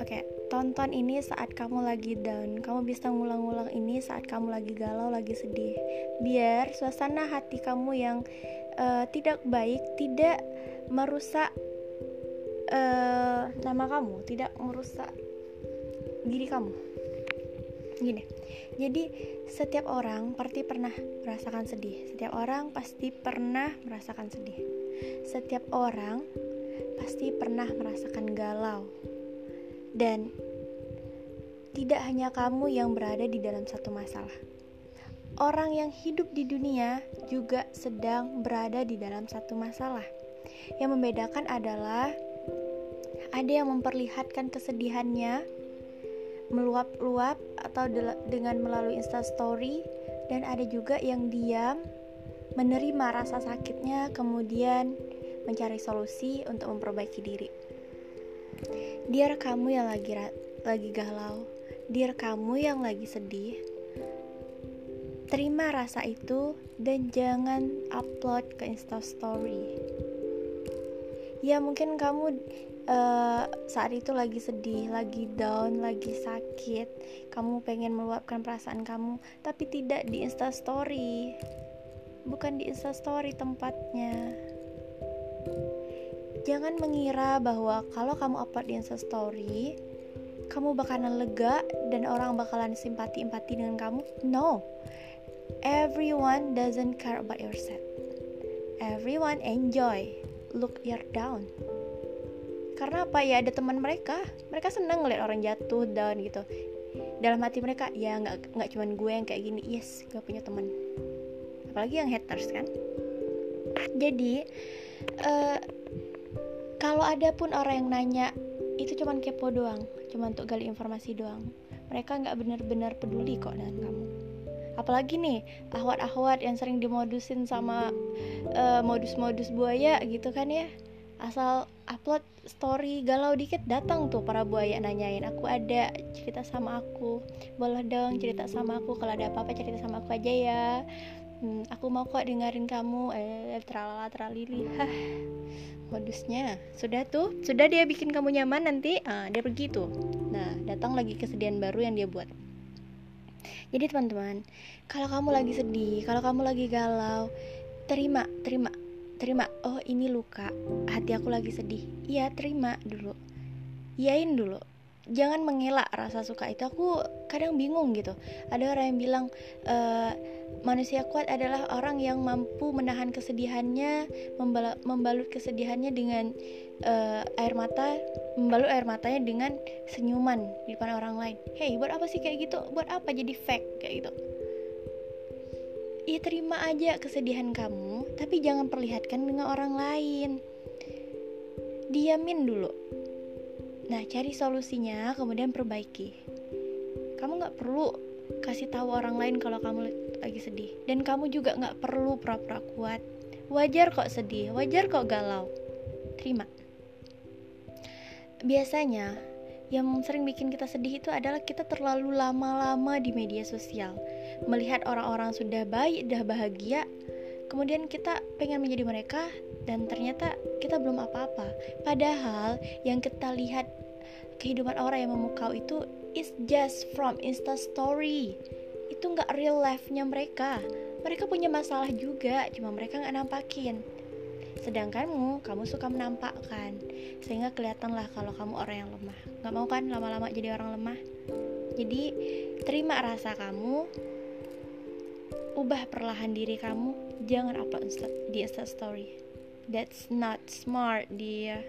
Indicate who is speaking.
Speaker 1: Oke, tonton ini saat kamu lagi down. Kamu bisa ngulang-ngulang ini saat kamu lagi galau, lagi sedih. Biar suasana hati kamu yang uh, tidak baik tidak merusak uh, nama kamu, tidak merusak diri kamu. Gini, jadi setiap orang pasti pernah merasakan sedih. Setiap orang pasti pernah merasakan sedih. Setiap orang pasti pernah merasakan galau dan tidak hanya kamu yang berada di dalam satu masalah. Orang yang hidup di dunia juga sedang berada di dalam satu masalah. Yang membedakan adalah ada yang memperlihatkan kesedihannya meluap-luap atau dengan melalui instastory dan ada juga yang diam menerima rasa sakitnya kemudian mencari solusi untuk memperbaiki diri. Dear kamu yang lagi lagi galau, dear kamu yang lagi sedih, terima rasa itu dan jangan upload ke Instastory. Ya mungkin kamu uh, saat itu lagi sedih, lagi down, lagi sakit, kamu pengen meluapkan perasaan kamu, tapi tidak di Instastory. Bukan di Instastory tempatnya jangan mengira bahwa kalau kamu upload di Instastory kamu bakalan lega dan orang bakalan simpati-empati dengan kamu. No. Everyone doesn't care about your set. Everyone enjoy look you're down. Karena apa ya ada teman mereka, mereka senang ngeliat orang jatuh down gitu. Dalam hati mereka ya nggak nggak cuman gue yang kayak gini, yes gue punya teman. Apalagi yang haters kan. Jadi uh, kalau ada pun orang yang nanya itu cuman kepo doang cuma untuk gali informasi doang mereka nggak benar-benar peduli kok dengan kamu apalagi nih ahwat-ahwat yang sering dimodusin sama uh, modus-modus buaya gitu kan ya asal upload story galau dikit datang tuh para buaya nanyain aku ada cerita sama aku boleh dong cerita sama aku kalau ada apa-apa cerita sama aku aja ya. Hmm, aku mau kok dengerin kamu. Eh teralala teralili hah. Modusnya. Sudah tuh sudah dia bikin kamu nyaman nanti? Ah, dia pergi tuh. Nah datang lagi kesedihan baru yang dia buat. Jadi teman-teman kalau kamu lagi sedih kalau kamu lagi galau terima terima terima. Oh ini luka. Hati aku lagi sedih. Iya terima dulu. Iyain dulu. Jangan mengelak rasa suka itu. Aku kadang bingung gitu. Ada orang yang bilang e, manusia kuat adalah orang yang mampu menahan kesedihannya membalut kesedihannya dengan uh, air mata membalut air matanya dengan senyuman di depan orang lain. Hey buat apa sih kayak gitu? Buat apa jadi fake kayak gitu ya terima aja kesedihan kamu tapi jangan perlihatkan dengan orang lain diamin dulu Nah, cari solusinya, kemudian perbaiki. Kamu nggak perlu kasih tahu orang lain kalau kamu lagi sedih, dan kamu juga nggak perlu pura-pura kuat. Wajar kok sedih, wajar kok galau. Terima. Biasanya, yang sering bikin kita sedih itu adalah kita terlalu lama-lama di media sosial, melihat orang-orang sudah baik, sudah bahagia, kemudian kita pengen menjadi mereka dan ternyata kita belum apa-apa. Padahal yang kita lihat kehidupan orang yang memukau itu is just from Insta Story. Itu nggak real life-nya mereka. Mereka punya masalah juga, cuma mereka nggak nampakin. Sedangkanmu, kamu suka menampakkan, sehingga kelihatanlah kalau kamu orang yang lemah. Nggak mau kan lama-lama jadi orang lemah? Jadi, terima rasa kamu, ubah perlahan diri kamu. Jangan upload di Insta story. That's not smart dia